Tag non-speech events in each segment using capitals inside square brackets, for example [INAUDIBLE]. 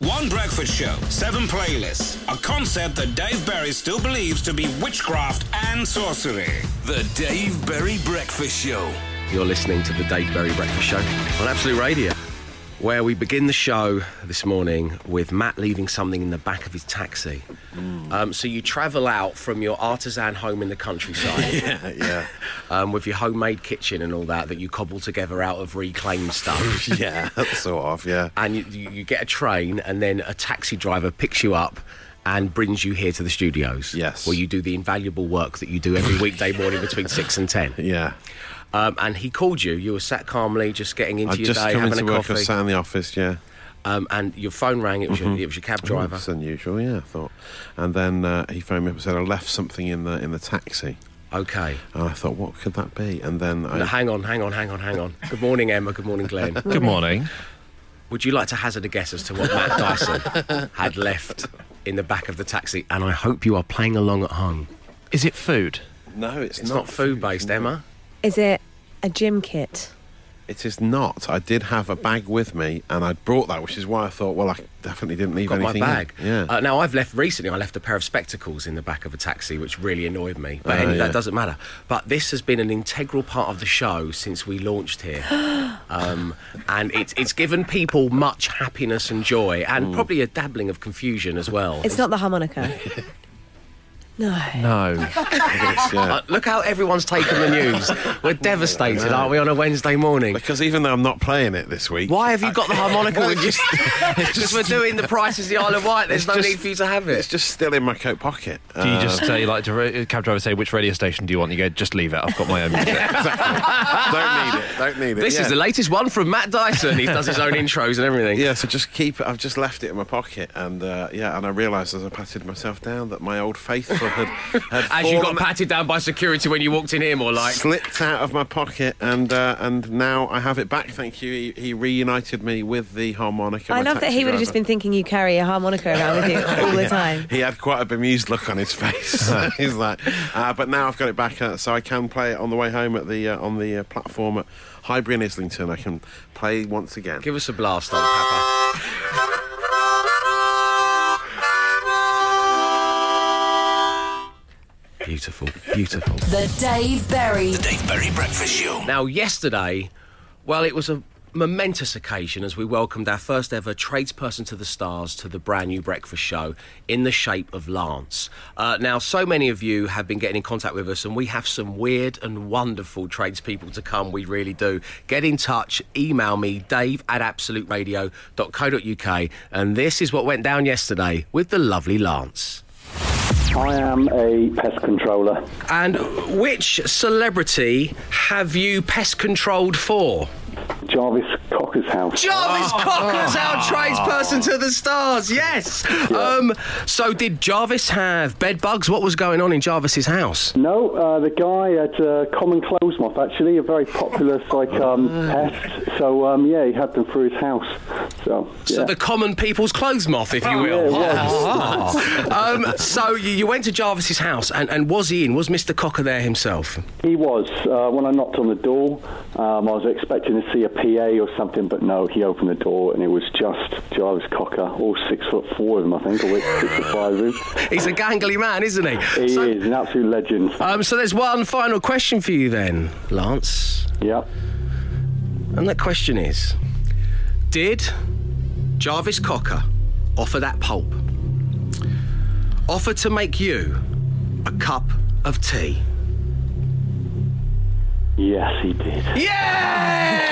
One breakfast show, seven playlists. A concept that Dave Berry still believes to be witchcraft and sorcery. The Dave Berry Breakfast Show. You're listening to the Dave Berry Breakfast Show on Absolute Radio, where we begin the show this morning with Matt leaving something in the back of his taxi. Um, so you travel out from your artisan home in the countryside [LAUGHS] Yeah, yeah, [LAUGHS] um, with your homemade kitchen and all that that you cobble together out of reclaimed stuff. [LAUGHS] yeah, sort of, yeah. and you, you you get a train, and then a taxi driver picks you up and brings you here to the studios. Yes. Where you do the invaluable work that you do every weekday morning between six and ten. Yeah. Um, and he called you. You were sat calmly, just getting into I'd your just day, come having into a work, I coffee. sat in the office, yeah. Um, and your phone rang. It was, your, it was your cab driver. That's unusual, yeah, I thought. And then uh, he phoned me up and said I left something in the in the taxi. Okay. And I thought, what could that be? And then I, Now, hang on, hang on, hang on, hang on. Good morning, Emma. Good morning, Glenn. Good morning. Would you like to hazard a guess as to what Matt Dyson had left in the back of the taxi? And I hope you are playing along at home. Is it food? no, it's, It's not food based, Emma. Is it a gym kit? It is not. I did have a bag with me, and I brought that, which is why I thought, well, I definitely didn't leave got my anything. in. bag. Yeah. Uh, now I've left recently. I left a pair of spectacles in the back of a taxi, which really annoyed me. But Oh, anyway, yeah. that doesn't matter. But this has been an integral part of the show since we launched here, [GASPS] um, and it's it's given people much happiness and joy, and Mm. probably a dabbling of confusion as well. It's not the harmonica. [LAUGHS] No. No. [LAUGHS] Yes, yeah. Uh, look how everyone's taken the news. We're devastated, aren't we, on a Wednesday morning? because even though I'm not playing it this week, Why have you got the [LAUGHS] harmonica with you? [LAUGHS] Because we're doing the Price is the Isle of Wight. There's no just- need for you to have it. it's just still in my coat pocket. Do you Uh, just say, like, to ra- cab driver say, which radio station do you want? You go, just leave it. I've got my own music. don't need it. Don't need it. This yeah. is the latest one from Matt Dyson. He does his own intros and everything. Yeah, so just keep it. I've just left it in my pocket, and uh, yeah, and I realised as I patted myself down that my old faithful had, had As you got fallen- patted down by security when you walked in here, more like. slipped out of my pocket, and uh, and now I have it back. Thank you. He, he reunited me with the harmonica. I love that taxi he would have just been thinking you carry a harmonica around with you [LAUGHS] all the time. He had quite a bemused look on his face. [LAUGHS] [LAUGHS] He's like, uh, but now I've got it back, uh, so I can play it on the way home at the uh, on the uh, platform at Highbury and Islington. I can play once again. Give us a blast on Papa. Beautiful, beautiful. The Dave Berry. The Dave Berry Breakfast Show. Now, yesterday, well, it was a momentous occasion as we welcomed our first ever tradesperson to the stars to the brand new breakfast show in the shape of Lance. Uh, now, so many of you have been getting in contact with us, and we have some weird and wonderful tradespeople to come. We really do. Get in touch, email me, dave at absoluteradio.co.uk, and this is what went down yesterday with the lovely Lance. I am a pest controller. And which celebrity have you pest controlled for? Jarvis Cocker's house. Jarvis Cocker's our tradesperson to the stars. Yes. Um. So did Jarvis have bed bugs? What was going on in Jarvis's house? No, uh, the guy had uh, common clothes moth, actually, a very popular like um, [LAUGHS] pest. So um, yeah, he had them through his house. So yeah. So the common people's clothes moth, if you will. Yeah, it was. [LAUGHS] um. So you, you went to Jarvis's house, and, and was he in? Was Mr. Cocker there himself? He was. Uh, when I knocked on the door, um, I was expecting to see a PA or something, but no, he opened the door and it was just Jarvis Cocker, all six foot four of them, I think, or six foot five of them. [LAUGHS] He's a gangly man, isn't he? He so, is an absolute legend. Um. So there's one final question for you then, Lance. yeah. And that question is Did Jarvis Cocker offer that pulp? Offer to make you a cup of tea? Yes, he did. Yes!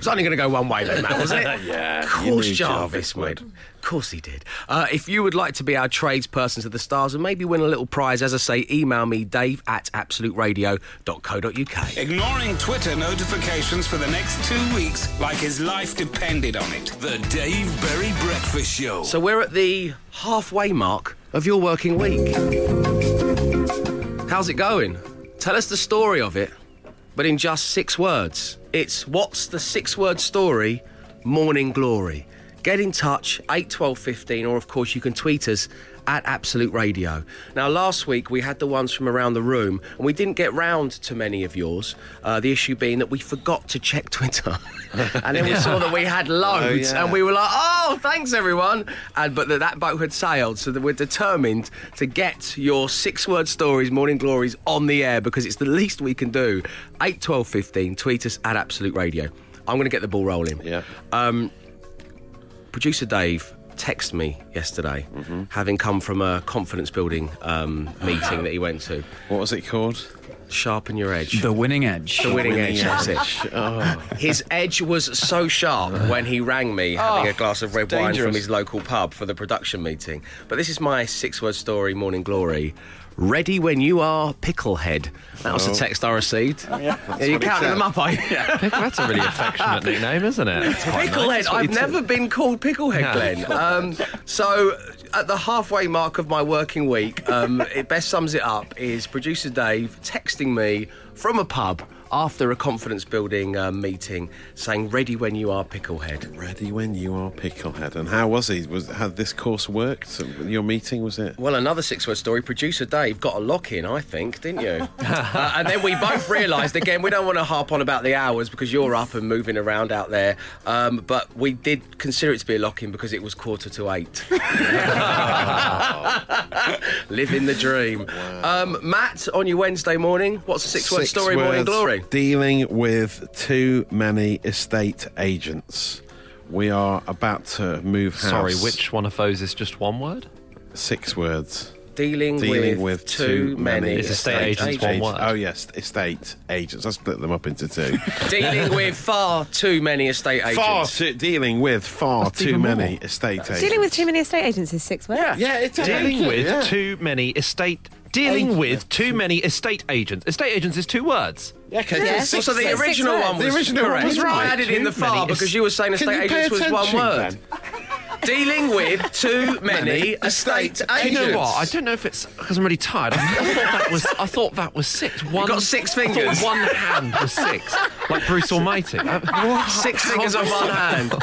It's only going to go one way then, Matt, was it? [LAUGHS] Yeah, Of course Jarvis Jarvis would. would. Of course he did. Uh, if you would like to be our tradesperson to the stars and maybe win a little prize, as I say, email me, dave at absoluteradio.co.uk. Ignoring Twitter notifications for the next two weeks like his life depended on it. The Dave Berry Breakfast Show. So we're at the halfway mark of your working week. How's it going? Tell us the story of it, but in just six words. It's what's the six word story? Morning glory. get in touch, 81215, or of course you can tweet us at Absolute Radio. Now, last week we had the ones from around the room, and we didn't get round to many of yours. Uh, the issue being that we forgot to check Twitter, [LAUGHS] and then we saw that we had loads, Oh, yeah. and we were like, "Oh, thanks everyone!" And but that that boat had sailed, so that we're determined to get your six-word stories, morning glories, on the air because it's the least we can do. 8 12 15, tweet us at Absolute Radio. I'm going to get the ball rolling. Yeah. Producer Dave texted me yesterday, Mm-hmm. having come from a confidence building um, meeting that he went to. What was it called? Sharpen your edge. The winning edge. The winning Winning edge, that's it. edge. Oh. His edge was so sharp when he rang me having a glass of red wine from his local pub for the production meeting. But this is my six word story, Morning Glory. Ready when you are, Picklehead. That was the text I received. yeah, you're counting said. them up, are you? [LAUGHS] That's a really affectionate [LAUGHS] nickname, isn't it? That's quite nice. Picklehead. I've you do. never been called Picklehead, Yeah. Glenn. Um, so, at the halfway mark of my working week, um, it best sums it up is producer Dave texting me from a pub after a confidence building um, meeting saying, Ready when you are, Picklehead. Ready when you are, Picklehead. And how was he? Was had this course worked? Your meeting was it? Well, another six word story. Producer Dave got a lock in, I think, didn't you? [LAUGHS] uh, and then we both realised again, we don't want to harp on about the hours because you're up and moving around out there. Um, but we did consider it to be a lock in because it was quarter to eight. [LAUGHS] [LAUGHS] Living the dream. Um, Matt, on your Wednesday morning, what's a six word story, Morning Glory? Dealing with too many estate agents. We are about to move house. Sorry, which one of those is just one word? Six words. Dealing, Dealing with, with too many Is estate agents one word? Oh, yes, estate agents. I split them up into two. [LAUGHS] Dealing with far too many estate agents. far too, dealing with far That's too many more. estate agents. Dealing with too many estate agents is six words. Yeah, it's Dealing with yeah. too many estate. Dealing with too many estate agents. Estate agents is two words. Yeah, okay. Yeah. Six- So the Six original words. one was The original correct. was right. I added in the far because you were saying estate you agents was one word. Dealing with too [LAUGHS] many estate agents. Do you know what? I don't know if it's because I'm really tired. I, I thought that was. I thought that was six. One, got six fingers. one hand was six, like Bruce Almighty. [LAUGHS] Six fingers on one hand.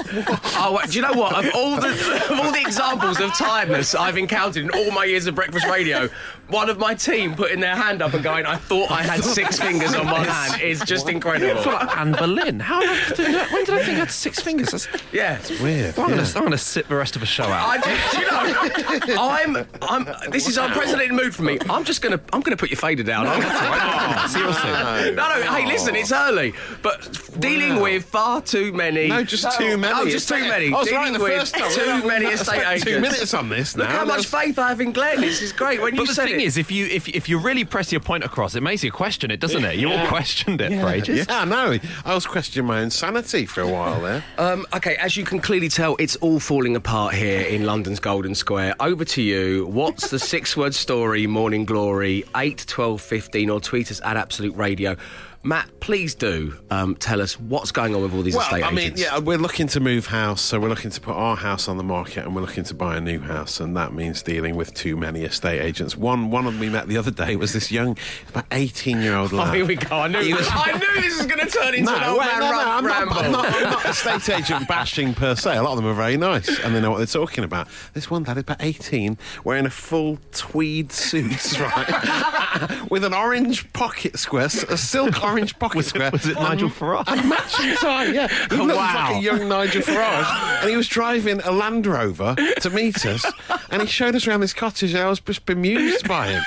Oh, wait, do you know what? Of all the of all the examples of tiredness I've encountered in all my years of breakfast radio, one of my team putting their hand up and going, "I thought I had six [LAUGHS] fingers on one hand," is just incredible. like Anne Boleyn. How did I? When did I think I had six fingers? That's, Yeah. It's weird. I'm, yeah. gonna, sit the rest of the show out. I, you know, [LAUGHS] I'm, I'm. This is unprecedented mood for me. I'm just gonna, I'm gonna put your fader down. I'm gonna- Seriously. No, no. Hey, listen, it's early, but dealing with far too many. No, just too many. Oh, just too many. I was right Dealing the with first time. too many estate agents. Two minutes on this now. Look how much faith I have in Glenn. This is great. When you But the said thing it, is, if you if if you really press your point across, it makes you question it, doesn't it? You all questioned it for ages. Yeah, I know. I was questioning my own sanity for a while there. [LAUGHS] Um, okay, as you can clearly tell, it's all falling apart here in London's Golden Square. Over to you. What's the [LAUGHS] six word story, Morning Glory, 8, 12, 15, or tweet us at Absolute Radio? Matt, please do um, tell us what's going on with all these well, estate I mean, agents. yeah, we're looking to move house, so we're looking to put our house on the market, and we're looking to buy a new house, and that means dealing with too many estate agents. One, one of them we met the other day was this young, about eighteen-year-old Oh, lad. here we go. I knew, was- I knew this was going to turn into No, an old no, no, I'm not, ramble. I'm, not, I'm not estate agent bashing per se. A lot of them are very nice and they know what they're talking about. This one lad, is about 18, wearing a full tweed suit, [LAUGHS] right, with an orange pocket square, a silk orange pocket [LAUGHS] square. was it Nigel Farage? A matching tie, yeah. [LAUGHS] He looked Wow. like a young Nigel Farage. [LAUGHS] And he was driving a Land Rover to meet us. And he showed us around this cottage and I was just bemused by him.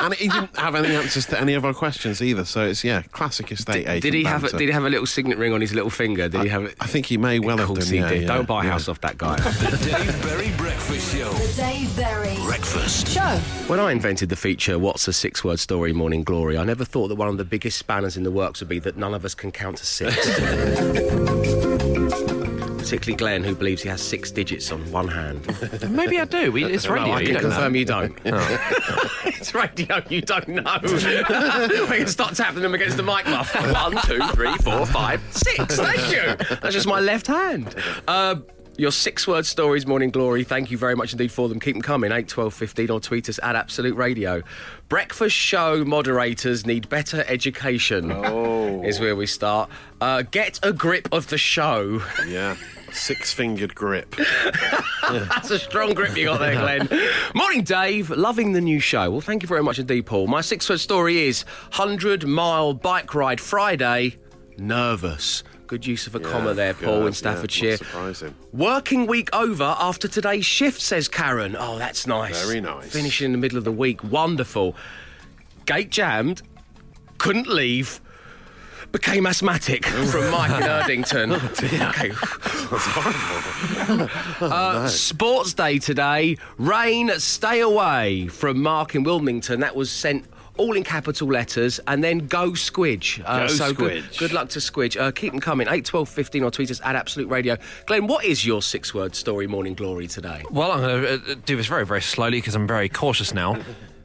And he didn't have any answers to any of our questions either. So it's, yeah, classic estate agent. Did he have a, did he have a little signet ring on his little finger? Did he have it? I think he may well have course done. yeah, yeah, Don't buy a yeah. house off that guy. The Dave Berry Breakfast Show. The Dave Berry Breakfast. Show. When I invented the feature, What's a Six Word Story Morning Glory, I never thought that one of the biggest spanners in the works would be that none of us can count to six. [LAUGHS] Particularly Glenn, who believes he has six digits on one hand. Maybe I do. We, it's [LAUGHS] radio. No, I you can don't know. confirm you don't. [LAUGHS] it's radio, you don't know. we can start tapping them against the mic muff. One, two, three, four, five, six. Thank you. That's just my left hand. Uh, your six word stories, Morning Glory. Thank you very much indeed for them. Keep them coming. 8, 12, 15 or tweet us at Absolute Radio. Breakfast show moderators need better education. Oh. Is where we start. Uh, get a grip of the show. [LAUGHS] Yeah. Six fingered grip. [LAUGHS] That's a strong grip you got there, Glenn. Morning, Dave. Loving the new show. Well, thank you very much indeed, Paul. My six word story is 100 mile bike ride Friday, nervous. Good use of a comma there, Paul, Yeah, in Staffordshire. Yeah, surprising. Working week over after today's shift, says Karen. Oh, that's nice. Very nice. Finishing in the middle of the week. Wonderful. Gate jammed. Couldn't leave. Became asthmatic [LAUGHS] from Mike in Erdington. [LAUGHS] okay. [LAUGHS] Uh, Sports day today. Rain, stay away from Mark in Wilmington. That was sent all in capital letters. And then go Squidge. Uh, Go so Good, Squidge. good luck to Squidge. Uh, keep them coming. 8, 12, 15 or tweet us at Absolute Radio. Glenn, what is your six word story, Morning Glory, today? Well, I'm going to uh, do this very, very slowly because I'm very cautious now.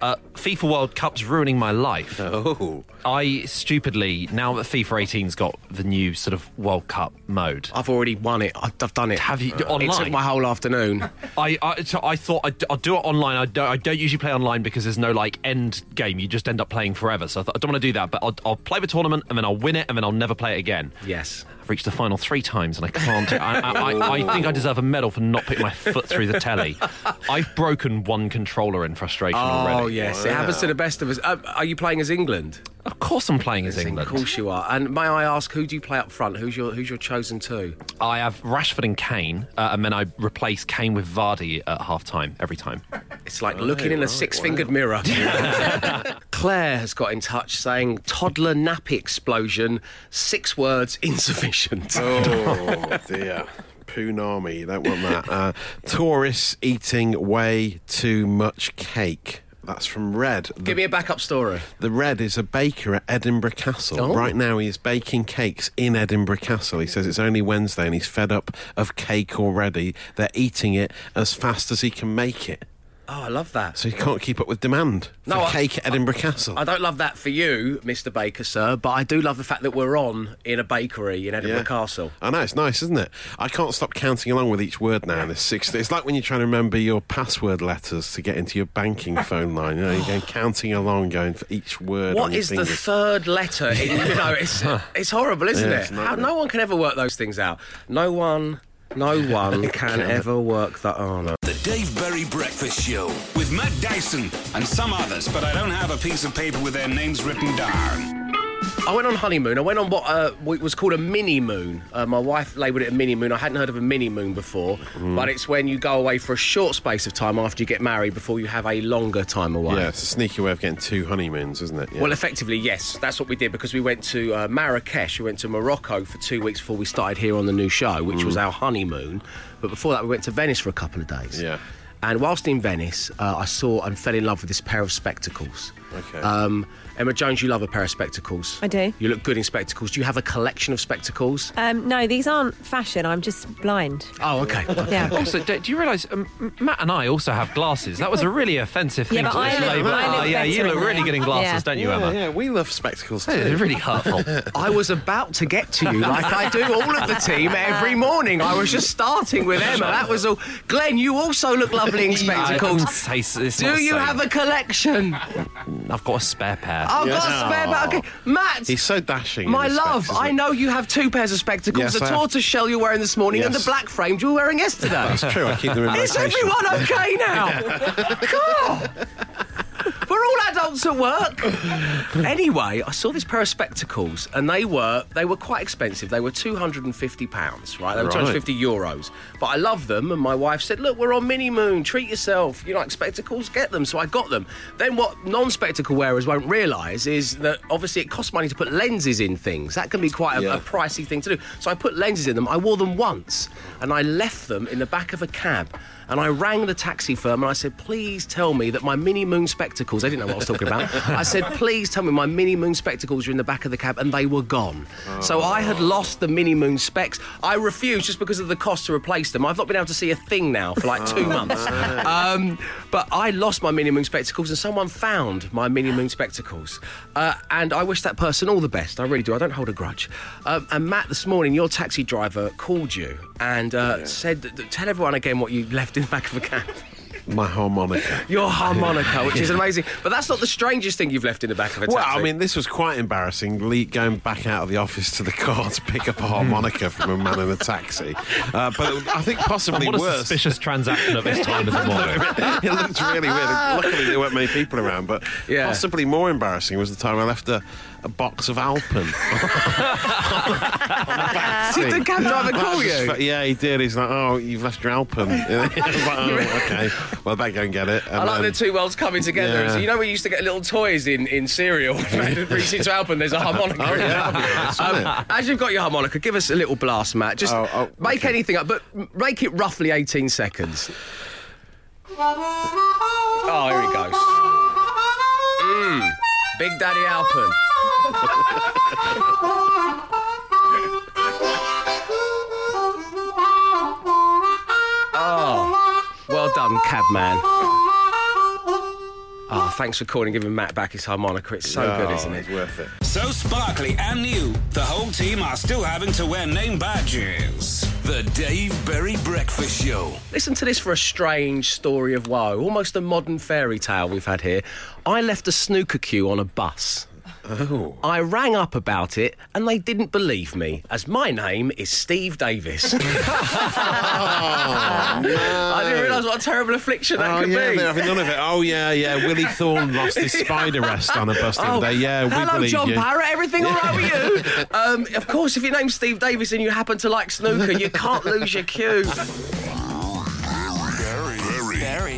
Uh, FIFA World Cup's ruining my life. Oh. I stupidly, now that FIFA 18's got the new sort of World Cup mode, I've already won it. I've, I've done it. Have you- online? It took my whole afternoon. I, I, so I thought I'd, I'll do it online. I don't, I don't usually play online because there's no like end game. You just end up playing forever. So I, thought, I don't want to do that. But I'll, I'll play the tournament and then I'll win it and then I'll never play it again. yes. I've reached the final three times and I can't. I, I, I, I think I deserve a medal for not putting my foot through the telly. I've broken one controller in frustration already. Oh, yes. It happens to the best of us. Uh, are you playing as England? Of course, I'm playing as England. Of course you are. And may I ask, who do you play up front? Who's your Who's your chosen two? I have Rashford and Kane, uh, and then I replace Kane with Vardy at half time every time. It's like looking in a six fingered mirror. [LAUGHS] Claire has got in touch saying toddler nappy explosion, six words [LAUGHS] insufficient. Oh dear. Punami, you don't want that. Uh, tourists eating way too much cake. That's from Red. The, Give me a backup story. the Red is a baker at Edinburgh Castle. Oh. Right now, he is baking cakes in Edinburgh Castle. He says it's only Wednesday and he's fed up of cake already. They're eating it as fast as he can make it. Oh, I love that. So you can't keep up with demand for No, I- cake at Edinburgh Castle. I don't love that for you, Mr. Baker, sir, but I do love the fact that we're on in a bakery in Edinburgh Yeah. Castle. I know it's nice, isn't it? I can't stop counting along with each word now. In this six, it's like when you're trying to remember your password letters to get into your banking phone line. You know, you're going [LAUGHS] counting along, going for each word. on What your is the third letter? In, you know, it's [LAUGHS] it's horrible, isn't Yeah, it? How, no one can ever work those things out. No one, no [LAUGHS] one can ever work that. Oh no. Dave Berry Breakfast Show. With Matt Dyson and some others, but I don't have a piece of paper with their names written down. I went on honeymoon. I went on what, uh, what was called a mini moon. Uh, my wife labelled it a mini moon. I hadn't heard of a mini moon before, Mm-hmm. but it's when you go away for a short space of time after you get married before you have a longer time away. Yeah, it's a sneaky way of getting two honeymoons, isn't it? Yeah. Well, effectively, yes. That's what we did because we went to uh, Marrakesh. We went to Morocco for two weeks before we started here on the new show, which was our honeymoon. But before that, we went to Venice for a couple of days. Mm. Yeah. And whilst in Venice, uh, I saw and fell in love with this pair of spectacles. Okay. Um, Emma Jones, you love a pair of spectacles. I do. You look good in spectacles. Do you have a collection of spectacles? Um, no, these aren't fashion. I'm just blind. Oh, okay. Yeah. [LAUGHS] Also, do, do you realise um, Matt and I also have glasses? That was a really offensive thing but to I just label. I look Oh, yeah, you look really good in glasses, Yeah. don't you, yeah, Emma? yeah, we love spectacles It's too. really hurtful. [LAUGHS] I was about to get to you like I do all of the team every morning. I was just starting with Emma. That was all. Glenn, you also look lovely in spectacles. wouldn't say Do you have a collection? I've got a spare pair. Oh, I've got a spare, pair. okay. Matt, He's so dashing. in my his love, specs, isn't I he? know you have two pairs of spectacles Yes, the I have. tortoise shell you're wearing this morning and the Yes. black framed you were wearing yesterday. That's true. I keep them in Is rotation. everyone okay now? [LAUGHS] God. We're all adults at work. Anyway, I saw this pair of spectacles, and they were they were quite expensive. They were two hundred and fifty pounds, right? They were two hundred fifty euros. But I love them, and my wife said, "Look, we're on Mini Moon. Treat yourself. You like spectacles? Get them." So I got them. Then what non-spectacle wearers won't realise is that obviously it costs money to put lenses in things. That can be quite a, Yeah. a pricey thing to do. So I put lenses in them. I wore them once, and I left them in the back of a cab. And I rang the taxi firm and I said, please tell me that my mini moon spectacles, they didn't know what I was talking about. [LAUGHS] I said, please tell me my mini moon spectacles are in the back of the cab and they were gone. So I had lost the mini moon specs. I refused just because of the cost to replace them. I've not been able to see a thing now for like two months. Um, but I lost my mini moon spectacles and someone found my mini moon spectacles. Uh, and I wish that person all the best. I really do. I don't hold a grudge. Um, and Matt, this morning, your taxi driver called you and uh, said, tell everyone again what you left in the back of a cab. My harmonica. Your harmonica, which is amazing. But that's not the strangest thing you've left in the back of a taxi. Well, I mean, this was quite embarrassing. Le- going back out of the office to the car to pick up a [LAUGHS] harmonica from a man in a taxi. Uh, but I think possibly What a worse. suspicious transaction at this time of the [LAUGHS] morning. it looked really weird. Luckily, there weren't many people around, but Yeah. possibly more embarrassing was the time I left a, a box of Alpen. [LAUGHS] Did the cab driver call you? Yeah, he did. He's like, "Oh, you've left your Alpen." [LAUGHS] I was like, "Oh, okay. Well, I better go and get it." And I like then- the two worlds coming together. Yeah. So you know we used to get little toys in, in cereal. [LAUGHS] Reach into Alpen, there's a harmonica. Oh, yeah, there. that'd be nice, wouldn't Um, as you've got your harmonica, give us a little blast, Matt. Just Oh, oh, make okay. anything up, but make it roughly 18 seconds. Oh, here he goes. Mmm, Big Daddy Alpen. Oh, well done, cabman. Oh, thanks for calling and giving Matt back his harmonica. It's so good, Oh, isn't it? It's worth it. So sparkly and new, the whole team are still having to wear name badges. The Dave Berry Breakfast Show. Listen to this for a strange story of woe, almost a modern fairy tale we've had here. I left a snooker cue on a bus. Oh. I rang up about it and they didn't believe me, as my name is Steve Davis. [LAUGHS] I didn't realise what a terrible affliction that Oh could yeah, be. they're having none of it. Oh yeah, yeah. Willie Thorne lost his [LAUGHS] spider rest on a bus the Oh, other day. Yeah, we hello, believe John you. Parrott. Everything all right with you? [LAUGHS] Um, of course, if your name's Steve Davis and you happen to like snooker, you can't lose your cue. Berry.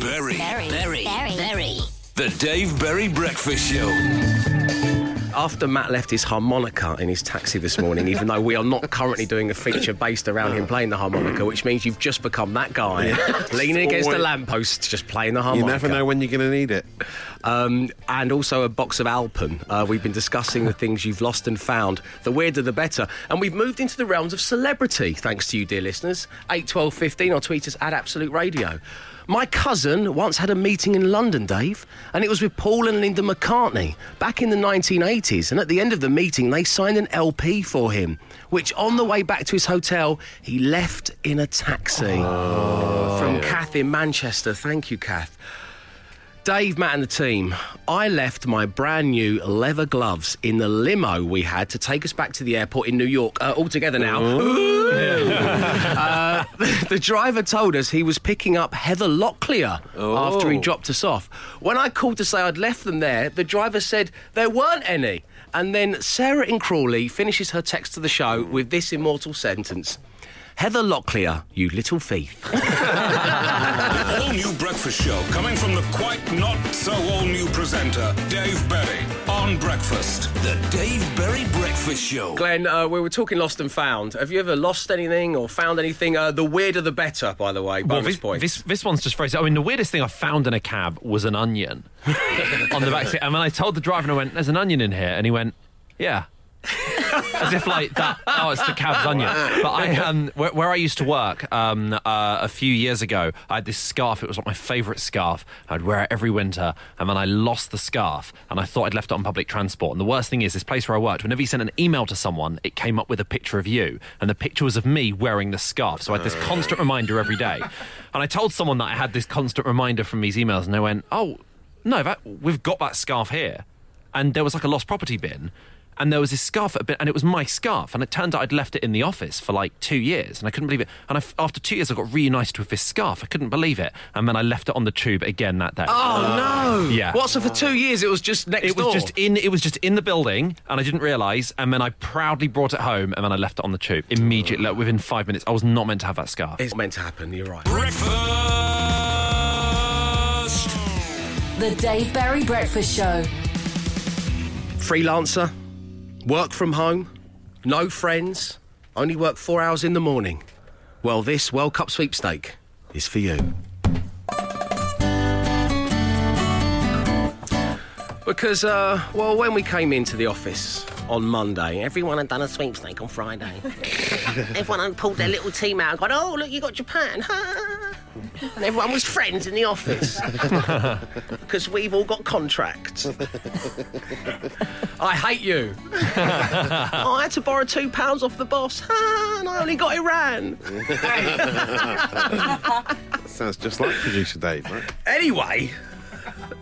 Berry. Berry. Berry. Berry. Berry. Berry. The Dave Berry Breakfast Show. After Matt left his harmonica in his taxi this morning, even though we are not currently doing a feature based around him playing the harmonica, which means you've just become that guy [LAUGHS] leaning against the lamppost, just playing the harmonica. You never know when you're going to need it. um, and also a box of Alpen. Uh, we've been discussing the things you've lost and found. The weirder, the better. And we've moved into the realms of celebrity, thanks to you, dear listeners. 8, 12, 15, or tweet us at Absolute Radio. My cousin once had a meeting in London, Dave, and it was with Paul and Linda McCartney back in the 1980s. And at the end of the meeting, they signed an LP for him, which on the way back to his hotel, he left in a taxi. From Kath in Manchester. Thank you, Kath. Dave, Matt, and the team, I left my brand new leather gloves in the limo we had to take us back to the airport in New York. Uh, all together now. [LAUGHS] [LAUGHS] Uh, [LAUGHS] the driver told us he was picking up Heather Locklear after he Oh. dropped us off. When I called to say I'd left them there, the driver said there weren't any. And then Sarah in Crawley finishes her text to the show with this immortal sentence Heather Locklear, you little thief. [LAUGHS] All new breakfast show coming from the quite not so all new presenter, Dave Berry, on breakfast. The Dave Berry Breakfast Show. Glenn, uh, we were talking lost and found. Have you ever lost anything or found anything? Uh, the weirder the better, by the way. Well, Bonus this, point. this this one's just phrased. I mean, the weirdest thing I found in a cab was an onion [LAUGHS] on the back seat. And when I told the driver, and I went, "There's an onion in here," and he went, "Yeah." [LAUGHS] As if like that. Oh, it's the cab's onion. But I, [LAUGHS] um, where, where I used to work um, uh, a few years ago, I had this scarf. It was like my favourite scarf. I'd wear it every winter, and then I lost the scarf, and I thought I'd left it on public transport. And the worst thing is, this place where I worked, whenever you sent an email to someone, it came up with a picture of you, and the picture was of me wearing the scarf. So I had this constant reminder every day. And I told someone that I had this constant reminder from these emails, and they went, "Oh, no, that, we've got that scarf here." And there was like a lost property bin. And there was this scarf a bit, and it was my scarf. And it turned out I'd left it in the office for like two years, and I couldn't believe it. And I, after two years, I got reunited with this scarf. I couldn't believe it. And then I left it on the tube again that day. oh, no. Yeah. What, so for two years it was just next It was door? just in. It was just in the building, and I didn't realise. And then I proudly brought it home, and then I left it on the tube immediately. Like, within five minutes, I was not meant to have that scarf. It's meant to happen, you're right. Breakfast. The Dave Berry Breakfast Show. Freelancer, work from home, no friends, only work four hours in the morning. Well, this World Cup sweepstake is for you. Because, uh, well, when we came into the office on Monday. Everyone had done a sweepstake on Friday. [LAUGHS] everyone had pulled their little team out and gone, oh, look, you got Japan. and everyone was friends in the office. [LAUGHS] Because we've all got contracts. I hate you. oh, [LAUGHS] I had to borrow two pounds off the boss. and I only got Iran. Sounds just like producer Dave, right? Anyway,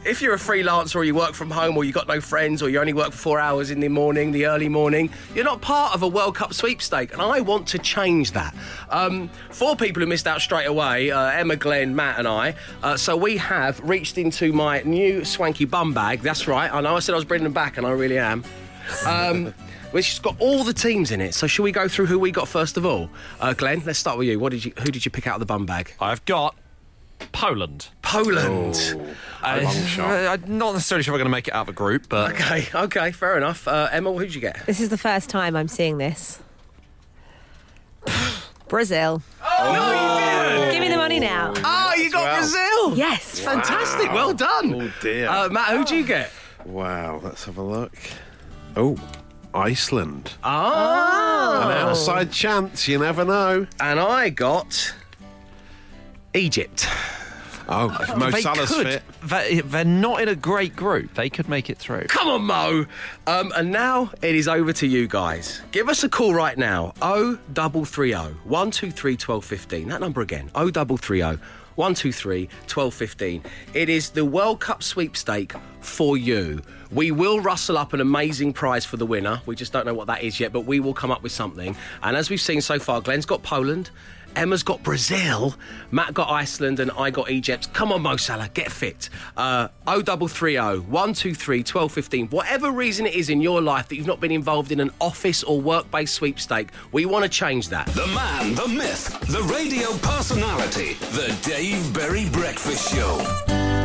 if you're a freelancer or you work from home or you've got no friends or you only work for four hours in the morning, the early morning, you're not part of a World Cup sweepstake, and I want to change that. Um, four people who missed out straight away uh, Emma, Glenn, Matt, and I. Uh, so we have reached into my new swanky bum bag. That's right, I know I said I was bringing them back, and I really am. Um, [LAUGHS] Which has got all the teams in it. So, shall we go through who we got first of all? Uh, Glenn, let's start with you. What did you? Who did you pick out of the bum bag? I've got Poland. Poland. Uh, I'm not necessarily sure we're going to make it out of a group, but [LAUGHS] Okay, okay, fair enough. Uh, Emma, who did you get? This is the first time I'm seeing this. [SIGHS] Brazil. Oh, Give me the money now. Oh, you got well. Brazil. Yes. Fantastic. Well done. Oh, dear. Uh, Matt, who'd you get? Wow, let's have a look. Oh, Iceland. Ah. An outside chance, you never know. And I got Egypt. Oh, if Mo they Salah's could. fit. They, they're not in a great group. They could make it through. Come on, Mo. Um, and now it is over to you guys. Give us a call right now. 0330 123 1215. That number again. 0330 123 1215. It is the World Cup sweepstake for you. We will rustle up an amazing prize for the winner. We just don't know what that is yet, but we will come up with something. And as we've seen so far, Glenn's got Poland. Emma's got Brazil, Matt got Iceland, and I got Egypt. Come on, Mo Salah, get fit. Uh, 0330 123 1215. Whatever reason it is in your life that you've not been involved in an office or work based sweepstake, we want to change that. The man, the myth, the radio personality, The Dave Berry Breakfast Show.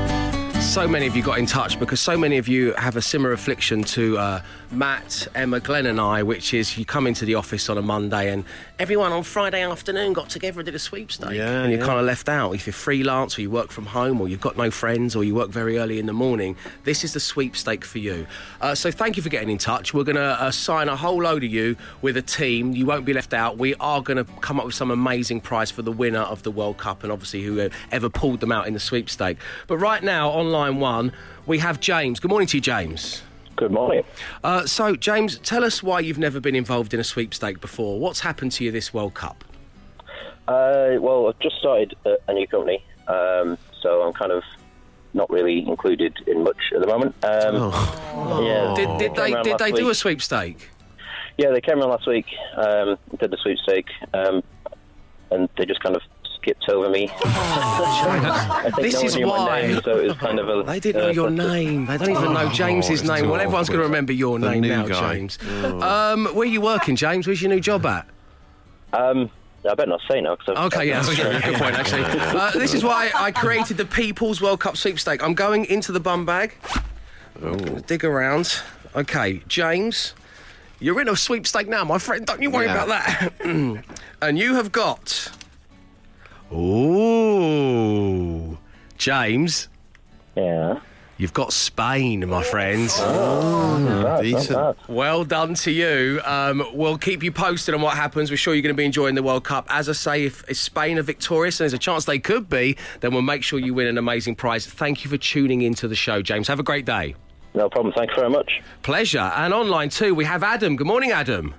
So many of you got in touch because so many of you have a similar affliction to uh, Matt, Emma, Glenn, and I, which is you come into the office on a Monday and everyone on Friday afternoon got together and did a sweepstake. Yeah, and you're yeah. kind of left out. If you're freelance or you work from home or you've got no friends or you work very early in the morning, this is the sweepstake for you. Uh, so thank you for getting in touch. We're going to assign a whole load of you with a team. You won't be left out. We are going to come up with some amazing prize for the winner of the World Cup and obviously whoever pulled them out in the sweepstake. But right now, on line one, we have James. Good morning to you, James. Good morning. Uh, so, James, tell us why you've never been involved in a sweepstake before. What's happened to you this World Cup? Uh, well, I've just started a, new company, um, so I'm kind of not really included in much at the moment. Um, Yeah, Did, did came they did they do a sweepstake? Yeah, they came around last week, um, did the sweepstake, um, and they just kind of skipped over me. [LAUGHS] I think This no is why. name, so it was kind of a. They didn't know uh, your name. They don't even know James's it's name. Well, everyone's going to remember your The name now, guy. James. Um, where are you working, James? Where's your new job at? Um, I better not say now. Cause I've- Okay, yeah, [LAUGHS] that's true. Good point, actually. Uh, this is why I created the People's World Cup sweepstake. I'm going into the bum bag. Dig around. Okay, James, you're in a sweepstake now, my friend. Don't you worry Yeah. about that. [CLEARS THROAT] and you have got. Ooh, James, Yeah. you've got Spain, my friend. Bad, Decent. bad. Well done to you. Um, we'll keep you posted on what happens. We're sure you're going to be enjoying the World Cup. As I say, if, if Spain are victorious, and there's a chance they could be, then we'll make sure you win an amazing prize. Thank you for tuning into the show, James. Have a great day. No problem. Thanks very much. Pleasure. And online too, we have Adam. Good morning, Adam.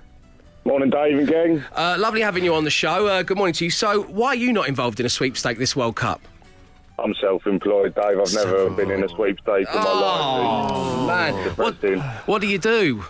Morning, Dave and gang. Uh, lovely having you on the show. Uh, good morning to you. So, why are you not involved in a sweepstake this World Cup? I'm self-employed, Dave. I've never been in a sweepstake in my Oh, man. life. What, what do you do?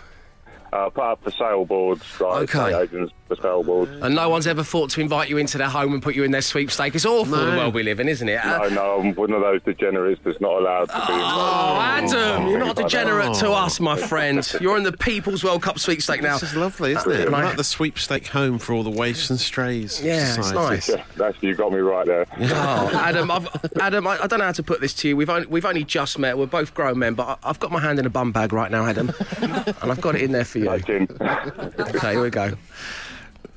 Uh, part of the sailboards, like Okay. estate agents for sailboards. And no one's ever thought to invite you into their home and put you in their sweepstake. It's awful the world we live in, isn't it? Uh, No, no, I'm one of those degenerates that's not allowed to be Oh, involved. in Adam, you're not things like that. degenerate to us, my friend. You're in the People's World Cup sweepstake now. This is lovely, isn't it? and I- Like the sweepstake home for all the waifs and strays. Yeah, it's society. nice. Yeah, that's you got me right there. Oh, Adam, I've, Adam, I, I don't know how to put this to you. We've only, we've only just met. We're both grown men, but I, I've got my hand in a bum bag right now, Adam, [LAUGHS] and I've got it in there for you. Imagine. [LAUGHS] Okay, here we go.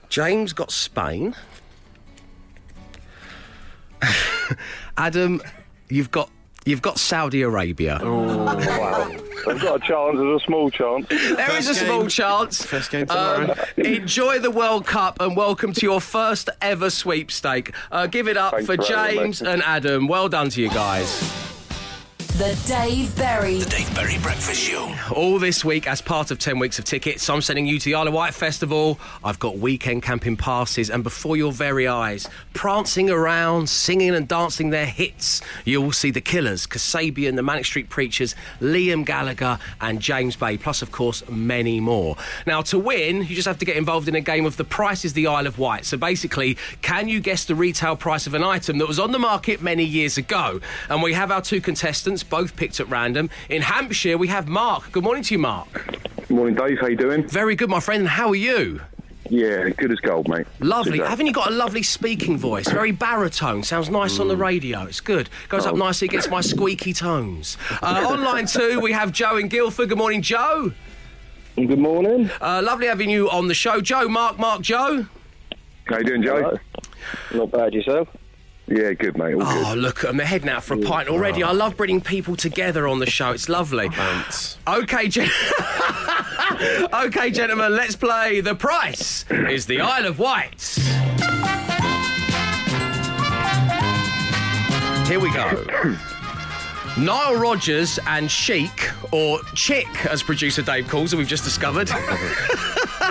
James got Spain. [LAUGHS] Adam, you've got you've got Saudi Arabia. Oh wow. I've got a chance. There's a small chance. There is a First small chance. First game tomorrow. Um, enjoy the World Cup and welcome to your first ever sweepstake. Uh, give it up Thanks for for. James and Adam. Well done to you guys. The Dave Berry. The Dave Berry Breakfast Show. All this week, as part of 10 weeks of tickets, I'm sending you to the Isle of Wight Festival. I've got weekend camping passes, and before your very eyes, prancing around, singing and dancing their hits, you will see the Killers, Kasabian, the Manic Street Preachers, Liam Gallagher, and James Bay, plus, of course, many more. Now, to win, you just have to get involved in a game of The Price is the Isle of Wight. So basically, can you guess the retail price of an item that was on the market many years ago? And we have our two contestants, both picked at random. In Hampshire, we have Mark. Good morning to you, Mark. Morning, Dave. How you doing? Very good, my friend. How are you? Yeah, good as gold, mate. Lovely. Haven't you got a lovely speaking voice? Very baritone. Sounds nice on the radio. It's good. Goes up Oh. nicely against my squeaky tones. Uh, online too, we have Joe in Guildford. Good morning, Joe. Good morning. Uh, lovely having you on the show. Joe, Mark, Mark, Joe. How you doing, Joe? Not bad yourself. Yeah, good, mate. All Oh, good. look, I'm heading out for a pint already. I love bringing people together on the show. It's lovely. Bounce. Okay, gen- [LAUGHS] okay, gentlemen, let's play. The price is the Isle of Wight. Here we go. [COUGHS] Nile Rodgers and Chic, or Chick, as producer Dave calls her, we've just discovered. [LAUGHS]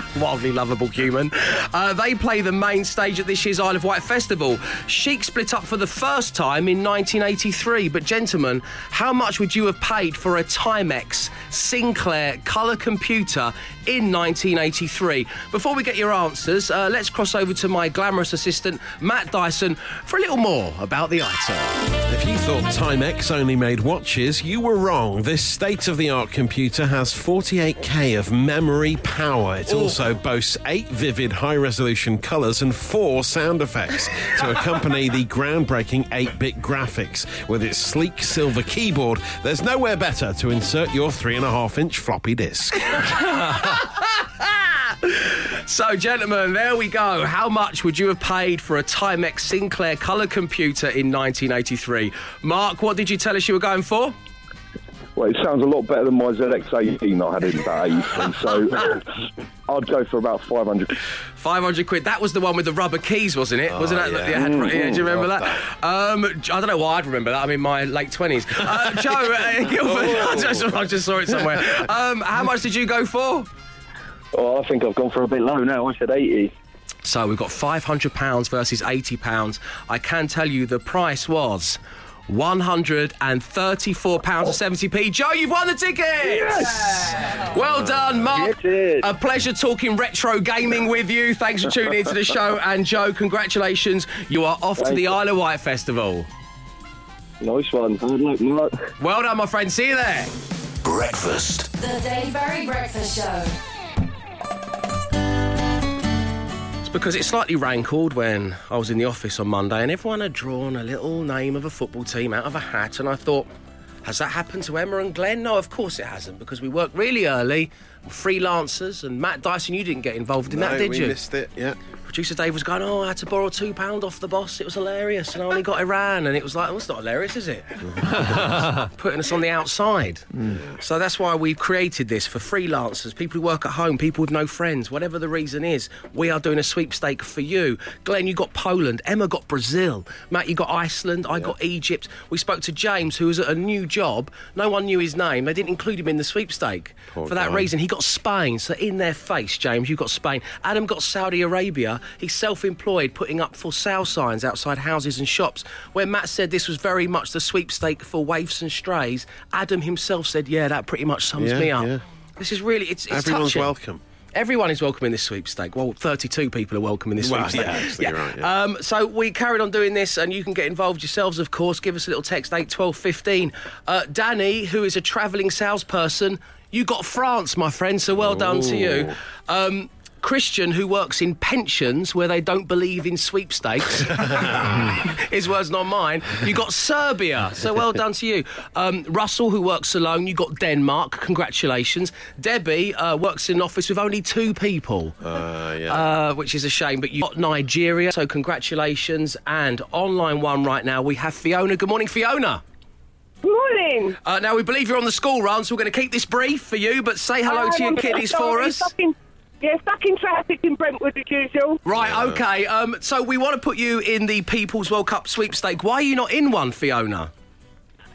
[LAUGHS] Wildly lovable human. Uh, they play the main stage at this year's Isle of Wight Festival. Chic split up for the first time in 1983. But, gentlemen, how much would you have paid for a Timex Sinclair colour computer in 1983? Before we get your answers, uh, let's cross over to my glamorous assistant, Matt Dyson, for a little more about the item. If you thought Timex only made watches, you were wrong. This state of the art computer has 48k of memory power. It also boasts eight vivid high resolution colours and four sound effects to [LAUGHS] accompany the groundbreaking 8 bit graphics. With its sleek silver keyboard, there's nowhere better to insert your 3.5 inch floppy disk. [LAUGHS] So, gentlemen, there we go. How much would you have paid for a Timex Sinclair colour computer in 1983? Mark, what did you tell us you were going for? Well, it sounds a lot better than my ZX18 I had in about 83, so [LAUGHS] I'd go for about 500. 500 quid. That was the one with the rubber keys, wasn't it? wasn't that? yeah. Yeah, had- yeah, do you remember Love that? Um, I don't know why I'd remember that. I'm in my late 20s. Uh, [LAUGHS] Joe, uh, [LAUGHS] Guildford, I, just, I just saw it somewhere. Um, how much did you go for? Oh, I think I've gone for a bit low now. I said 80. So we've got £500 versus £80. I can tell you the price was. £134.70p. Joe, you've won the tickets! Well done, Mark. A pleasure talking retro gaming with you. Thanks for tuning into the show. [LAUGHS] And Joe, congratulations. You are off to the you. Isle of Wight Festival. Nice one. Good luck, Mark. Well done, my friend. See you there. Breakfast. The Dave Berry Breakfast Show. Because it slightly rankled when I was in the office on Monday and everyone had drawn a little name of a football team out of a hat, and I thought, has that happened to Emma and Glenn? No, of course it hasn't, because we work really early, freelancers, and Matt Dyson, you didn't get involved in that, No, did we you? missed it, yeah. Producer Dave was going, Oh, I had to borrow two pound off the boss. It was hilarious. And I only got Iran. And it was like, Well, it's not hilarious, is it? [LAUGHS] Putting us on the outside. Mm. So that's why we've created this for freelancers, people who work at home, people with no friends, whatever the reason is. We are doing a sweepstake for you. Glenn, you got Poland. Emma got Brazil. Matt, you got Iceland. I got Egypt. We spoke to James, who was at a new job. No one knew his name. They didn't include him in the sweepstake. Poor for that guy. reason, he got Spain. So in their face, James, you've got Spain. Adam got Saudi Arabia. He's self-employed, putting up for sale signs outside houses and shops. Where Matt said this was very much the sweepstake for waifs and strays, Adam himself said, "Yeah, that pretty much sums Yeah, me up." yeah. This is really it's, it's Everyone's touching. welcome. Everyone is welcome in this sweepstake. Well, 32 people are welcome in this Well, sweepstake. yeah, you're right, yeah. Um, so we carried on doing this, and you can get involved yourselves, of course. Give us a little text, 8 12 15. Uh, Danny, who is a travelling salesperson, you got France, my friend, so well done to you. Um, Christian, who works in pensions where they don't believe in sweepstakes, [LAUGHS] his words, not mine. You got Serbia, so well done to you. Um, Russell, who works alone, you got Denmark, congratulations. Debbie uh, works in an office with only two people. Uh, yeah. Uh, which is a shame, but you got Nigeria, so congratulations. And online one right now, we have Fiona. Good morning, Fiona. Morning. morning. Uh, now we believe you're on the school run, so we're going to keep this brief for you. But say hello to your kiddies for us. Stuck yeah, stuck in traffic in Brentwood as usual. Right, okay. Um, so we want to put you in the People's World Cup sweepstake. Why are you not in one, Fiona?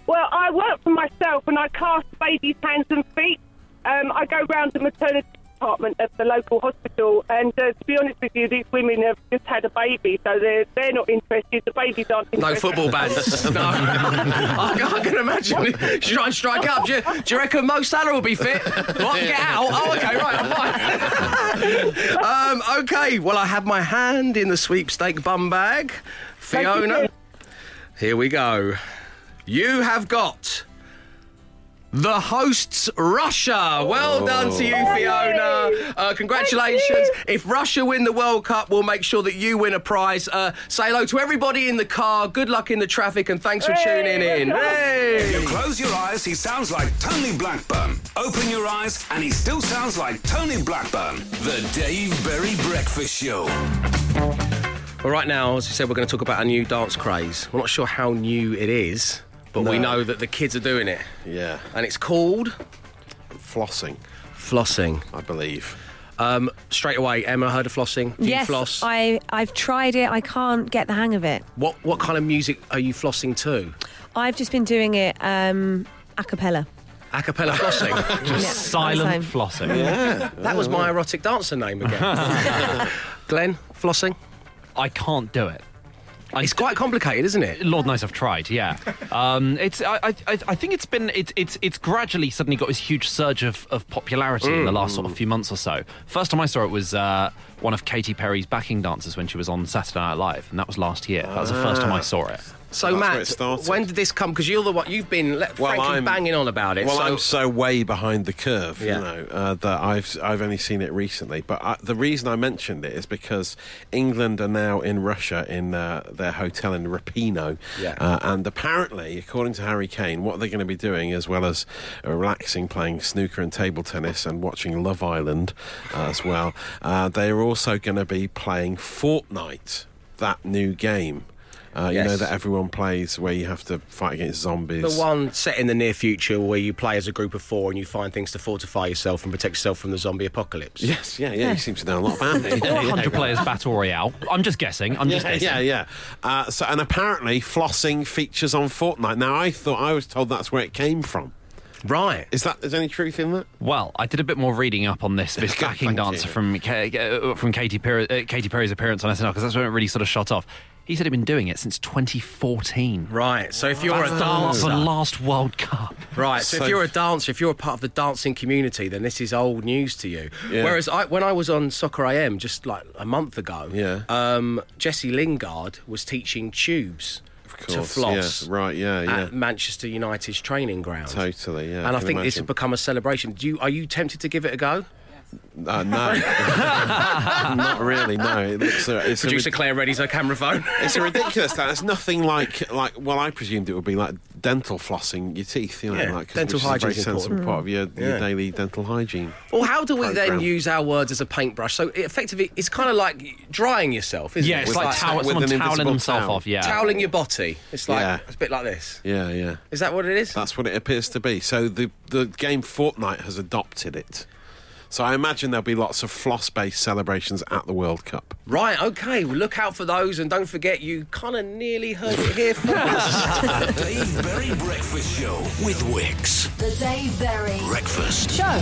Well, I work for myself and I cast babies' hands and feet. Um, I go round the maternity department of the local hospital, and uh, to be honest with you, these women have just had a baby, so they're they're not interested. The babies aren't interested. [LAUGHS] No football bands. no. I, I can imagine. You try and strike up. Do you, do you reckon Mo Salah will be fit? What? Get out? Oh, okay, right, I'm fine. [LAUGHS] um, okay, well, I have my hand in the sweepstake bum bag. Fiona, here we go. You have got the hosts Russia. Well done to you, Fiona. Uh, congratulations. If Russia win the World Cup, we'll make sure that you win a prize. Uh, say hello to everybody in the car. Good luck in the traffic, and thanks for tuning in. Hey. If you Hey! close your eyes, he sounds like Tony Blackburn. Open your eyes, and he still sounds like Tony Blackburn. The Dave Berry Breakfast Show. Well, right now, as we said, we're going to talk about a new dance craze. We're not sure how new it is, but we know that the kids are doing it. Yeah. And it's called Flossing, flossing. I believe. Um, straight away, Emma heard of flossing. Do yes, you floss? I I've tried it. I can't get the hang of it. What what kind of music are you flossing to? I've just been doing it um, a cappella. A cappella flossing. [LAUGHS] Yeah, Silent flossing. Yeah. that was my erotic dancer name again. [LAUGHS] Glenn, flossing. I can't do it. I, It's quite complicated, isn't it? Lord knows I've tried. Yeah, [LAUGHS] um, it's. I, I, I think it's been. It's. It's. It's gradually suddenly got this huge surge of, of popularity in the last sort of few months or so. First time I saw it was uh, one of Katy Perry's backing dancers when she was on Saturday Night Live, and that was last year. That was the first time I saw it. So, That's Matt, when did this come? Because you're the one you've been Well, frankly I'm- banging on about it. Well, so I'm so way behind the curve, Yeah. you know, uh, that I've I've only seen it recently. But I, the reason I mentioned it is because England are now in Russia in uh, their hotel in Repino, Yeah. uh, and apparently, according to Harry Kane, what they're going to be doing, as well as uh, relaxing, playing snooker and table tennis, and watching Love Island uh, as well, uh, they are also going to be playing Fortnite, that new game. Uh, You know that everyone plays where you have to fight against zombies. the one set in the near future where you play as a group of four and you find things to fortify yourself and protect yourself from the zombie apocalypse. Yes, yeah, yeah. You seem to know a lot about it. Or 100 players battle royale. I'm just guessing. I'm just Yeah, guessing. yeah, yeah. Uh, so, and apparently, flossing features on Fortnite. Now, I thought I was told that's where it came from. Right. Is that? Is there any truth in that? Well, I did a bit more reading up on this this backing dancer you. from Ka- uh, from Katy Perry, uh, Katy Perry's appearance on SNL because that's when it really sort of shot off. He said he'd been doing it since 2014. Right. So if you're That's a the last World Cup. right. So, So- if you're a dancer, if you're a part of the dancing community, then this is old news to you. Yeah. Whereas I, when I was on Soccer AM just like a month ago, Yeah. um, Jesse Lingard was teaching tubes Of to course. floss Yeah, right. Yeah. Yeah. at Manchester United's training ground. Totally. Yeah. and I can think this has become a celebration. Do you, are you tempted to give it a go? Uh, no, [LAUGHS] not really. No, it looks. Uh, it's, a, Producer rid- Claire readies her camera phone. it's a ridiculous. thing. it's nothing like like. Well, I presumed it would be like dental flossing your teeth. You know, Yeah, like 'cause- dental hygiene is a very important. part of your, your daily dental hygiene. Well, how do we then use our words as a paintbrush? So it effectively, it's kind of like drying yourself, isn't Yeah, it? it's With like, towel, with someone an toweling invisible himself towel. off. Yeah, toweling your body. It's like Yeah. it's a bit like this. Yeah, yeah. Is that what it is? That's what it appears to be. So the the game Fortnite has adopted it. So I imagine there'll be lots of floss-based celebrations at the World Cup. Right. Okay. Well, look out for those, and don't forget, you kind of nearly heard it here first. [LAUGHS] The Dave Berry Breakfast Show with Wickes. The Dave Berry Breakfast. Show.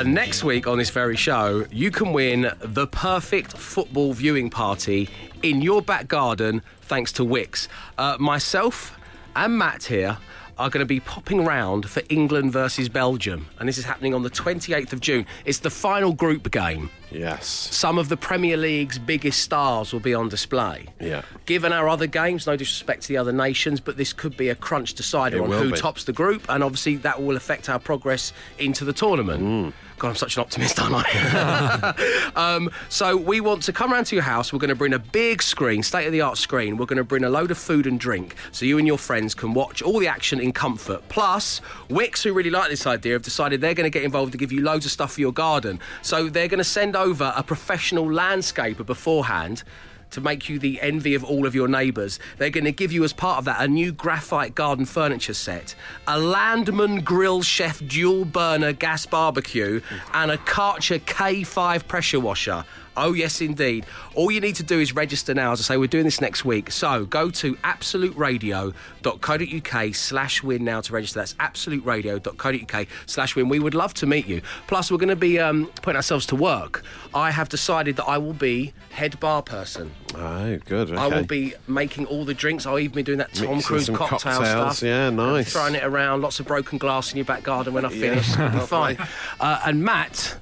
and next week on this very show, you can win the perfect football viewing party in your back garden, thanks to Wickes. Uh, myself and Matt here are going to be popping round for England versus Belgium, and this is happening on the 28th of June. It's the final group game. Yes. Some of the Premier League's biggest stars will be on display. Yeah. Given our other games, no disrespect to the other nations, but this could be a crunch decider It on who be. tops the group, and obviously that will affect our progress into the tournament. Mm. God, I'm such an optimist, aren't I? [LAUGHS] um, so we want to come round to your house. We're going to bring a big screen, state of the art screen. We're going to bring a load of food and drink, so you and your friends can watch all the action in comfort. Plus, Wickes, who really like this idea, have decided they're going to get involved to give you loads of stuff for your garden. So they're going to send over a professional landscaper beforehand to make you the envy of all of your neighbours. They're going to give you, as part of that, a new graphite garden furniture set, a Landmann Grill Chef dual burner gas barbecue, and a Karcher K5 pressure washer. Oh, yes, indeed. All you need to do is register now. As I say, we're doing this next week. So go to absoluteradio.co.uk slash win now to register. That's absoluteradio.co.uk slash win. We would love to meet you. Plus, we're going to be um, putting ourselves to work. I have decided that I will be head bar person. Oh, good. I will be making all the drinks. I'll even be doing that Tom Mixing Cruise cocktail cocktails, stuff. yeah, nice. Throwing it around, lots of broken glass in your back garden when I Yeah, finish. Be [LAUGHS] fine. Uh, and Matt.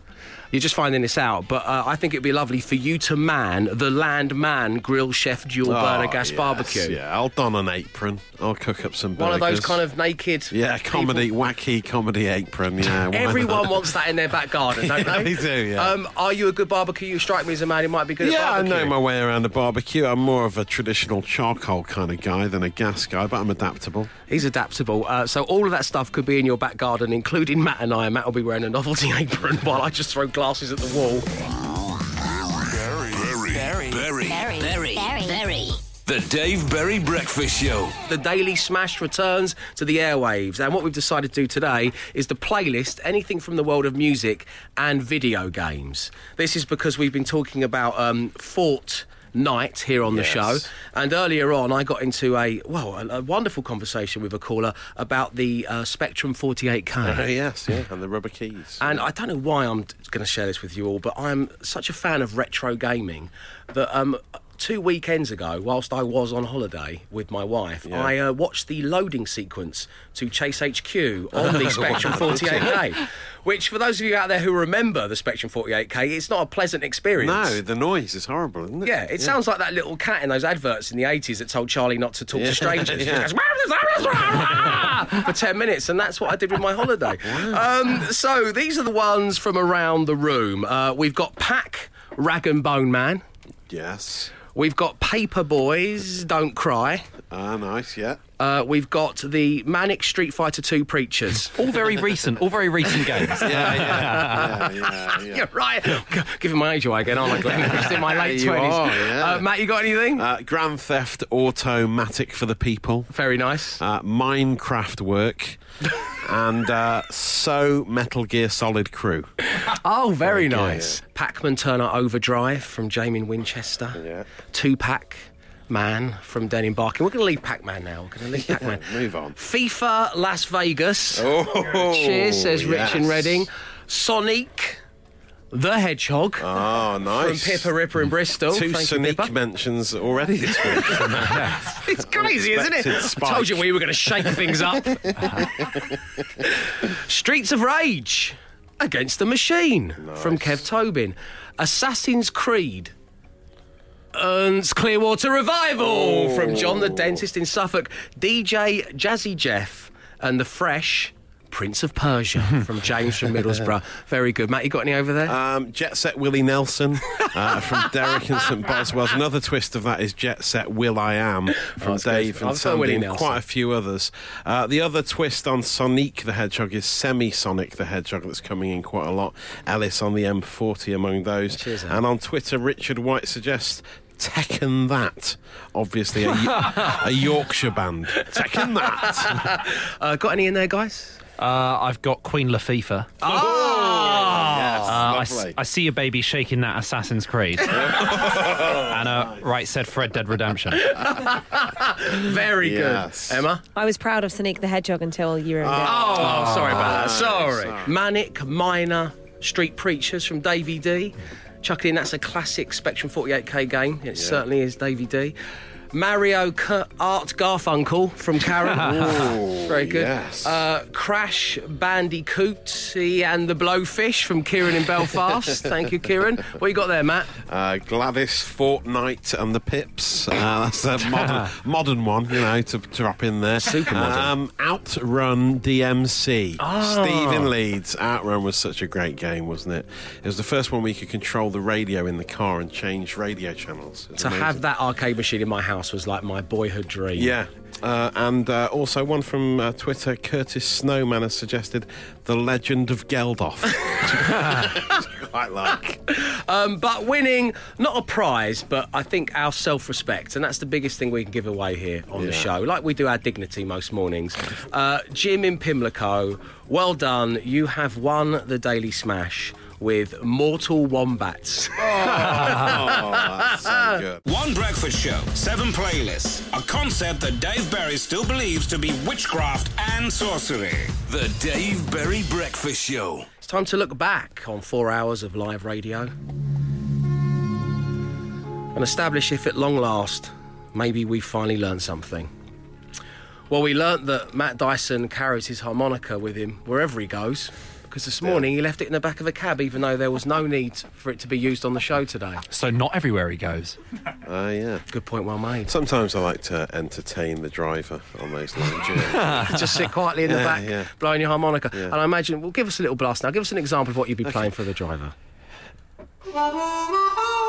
You're just finding this out, but uh, I think it'd be lovely for you to man the Landmann Grill Chef Dual Burner Oh, Gas yes, Barbecue. Yeah, I'll don an apron. I'll cook up some One of those kind of naked. Yeah, comedy, wacky comedy apron. Yeah, [LAUGHS] Everyone wants that in their back garden, don't [LAUGHS] Yeah, they? they do, yeah. Um, are you a good barbecue? You strike me as a man who might be good Yeah, I know my way around a barbecue. I'm more of a traditional charcoal kind of guy than a gas guy, but I'm adaptable. He's adaptable. Uh, so all of that stuff could be in your back garden, including Matt and I. Matt will be wearing a novelty [LAUGHS] apron while I just throw glasses at the wall. Berry. Berry. Berry. Berry. Berry. The Dave Berry Breakfast Show. The Daily Smash returns to the airwaves, and what we've decided to do today is to playlist anything from the world of music and video games. This is because we've been talking about um, Fort Night here on the show, and earlier on I got into a well a, a wonderful conversation with a caller about the uh, Spectrum 48K. Uh, [LAUGHS] yes, yeah, and the rubber keys. And I don't know why I'm going to share this with you all, but I'm such a fan of retro gaming that um, two weekends ago, whilst I was on holiday with my wife, Yeah. I uh, watched the loading sequence to Chase HQ on the [LAUGHS] Spectrum 48K. Which, for those of you out there who remember the Spectrum 48K, it's not a pleasant experience. No, the noise is horrible, isn't it? Yeah, it sounds like that little cat in those adverts in the 80s that told Charlie not to talk Yeah, to strangers. [LAUGHS] yeah. Goes, [LAUGHS] for 10 minutes, and that's what I did with my holiday. Um, so these are the ones from around the room. Uh, we've got Pack, Rag and Bone Man. Yes. We've got Paper Boys, Don't Cry. Ah, nice, yeah. Uh, we've got the Manic Street Fighter 2 Preachers. [LAUGHS] All very recent, all very recent games. Yeah, yeah, yeah, [LAUGHS] yeah, yeah. [LAUGHS] You're right. G- Giving my age away again, aren't I, Glenn? Just in my late You 20s. are, yeah. uh, Matt, you got anything? Uh, Grand Theft Automatic for the people. Very nice. Uh, Minecraft work. and uh, so Metal Gear Solid Crew. Oh, very, Very good. nice. Pac-Man Turner Overdrive from Jamie Winchester. Yeah. Two-Pack Man from Denim Barking. We're going to leave Pac-Man now. We're going to leave Pac-Man. Move on. FIFA Las Vegas. Oh, Cheers, says Rich in yes. Reading. Sonic the Hedgehog Oh, nice. from nice. Pippa Ripper in Bristol. Two Thank Sonic mentions already this week. [LAUGHS] It's crazy, isn't it? Unexpected I told you we were going to shake things up. Streets of Rage against the Machine from Kev Tobin. Assassin's Creed. Earns Clearwater Revival from John the Dentist in Suffolk. DJ Jazzy Jeff and the Fresh Prince of Persia [LAUGHS] from James from Middlesbrough. Very good. Matt, you got any over there? Um, Jet Set Willie Nelson uh, from [LAUGHS] Derek and St Boswell's. Another twist of that is Jet Set Will I Am from that's good. Dave and I've got Willie Sandy and Nelson. quite a few others. Uh, the other twist on Sonic the Hedgehog is Semi Sonic the Hedgehog that's coming in quite a lot. Ellis on the M40 among those. Cheers, and on Twitter, Richard White suggests. Tekken That, obviously a, a Yorkshire band. Tekken That. [LAUGHS] Uh, got any in there, guys? Uh, I've got Queen Latifah. yes, Uh, I, s- lovely. I see a baby shaking that Assassin's Creed. [LAUGHS] and uh, right said Fred Dead Redemption. [LAUGHS] Very Yes. good. Emma? I was proud of Sonic the Hedgehog until you ruined it. Oh, sorry about that. Sorry. Manic Miner Street Preachers from Davy D. Chucking in, that's a classic Spectrum 48K game. It certainly is Davy D. Mario K- Art Garfunkel from Karen. [LAUGHS] Very good. yes. Uh, Crash Bandicoot and the Blowfish from Kieran in Belfast. [LAUGHS] Thank you, Kieran. What you got there, Matt? Uh, Gladys Fortnite and the Pips. Uh, that's a modern, [LAUGHS] modern one, you know, to drop in there. Super modern. Um, Outrun DMC. Ah. Stephen Leeds. Outrun was such a great game, wasn't it? It was the first one where you could control the radio in the car and change radio channels. To amazing. have that arcade machine in my house was like my boyhood dream. Yeah. Uh, and uh, also one from uh, Twitter, Curtis Snowman has suggested The Legend of Geldof. [LAUGHS] quite like. Um, but winning, not a prize, but I think our self respect. And that's the biggest thing we can give away here on the show, like we do our dignity most mornings. Uh, Jim in Pimlico, well done. You have won the Daily Smash with Mortal Wombats. [LAUGHS] Oh, that's so good. One breakfast show, seven playlists, a concept that Dave Berry still believes to be witchcraft and sorcery. The Dave Berry Breakfast Show. It's time to look back on four hours of live radio and establish if at long last maybe we finally learned something. Well, we learnt that Matt Dyson carries his harmonica with him wherever he goes because this morning he left it in the back of a cab even though there was no need for it to be used on the show today. So not everywhere he goes. Uh, yeah. Good point, well made. Sometimes I like to entertain the driver on those long journeys. [LAUGHS] Just sit quietly in the Yeah, back, yeah. blowing your harmonica. Yeah. And I imagine, well, give us a little blast now. Give us an example of what you'd be playing for the driver. [LAUGHS]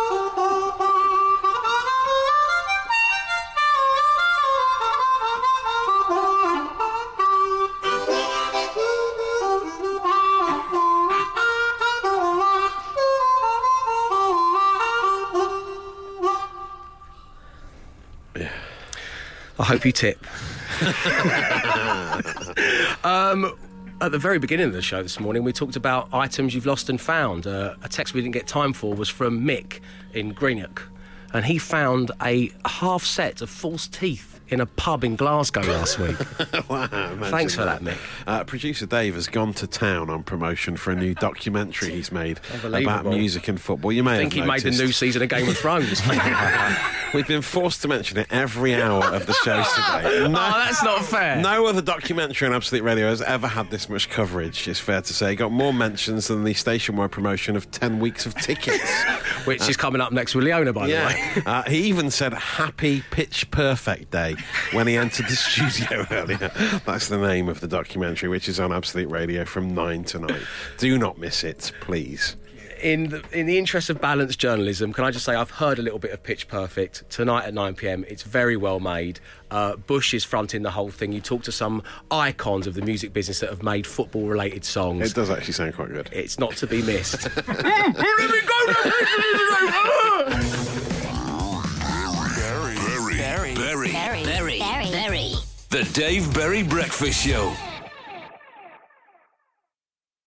I hope you tip. [LAUGHS] um, at the very beginning of the show this morning, we talked about items you've lost and found. Uh, a text we didn't get time for was from Mick in Greenock, and he found a half set of false teeth in a pub in Glasgow last week. [LAUGHS] wow, Thanks for that, Mick. Uh, Producer Dave has gone to town on promotion for a new documentary he's made about music and football. You may I think he have made the new season of Game of Thrones. [LAUGHS] We've been forced to mention it every hour of the show today. [LAUGHS] oh, that's not fair. No other documentary on Absolute Radio has ever had this much coverage, it's fair to say. It got more mentions than the station-wide promotion of 10 weeks of tickets. Which is coming up next with Leona, by the way. Uh, he even said Happy Pitch Perfect Day when he entered the [LAUGHS] studio earlier. That's the name of the documentary, which is on Absolute Radio from 9 tonight. Do not miss it, please. in the, in the interest of balanced journalism, can I just say I've heard a little bit of Pitch Perfect tonight at 9 pm. It's very well made. Uh, Bush is fronting the whole thing. You talk to some icons of the music business that have made football related songs. It does actually sound quite good. It's not to be missed. [LAUGHS] Berry, Berry, Berry. The Dave Berry Breakfast Show.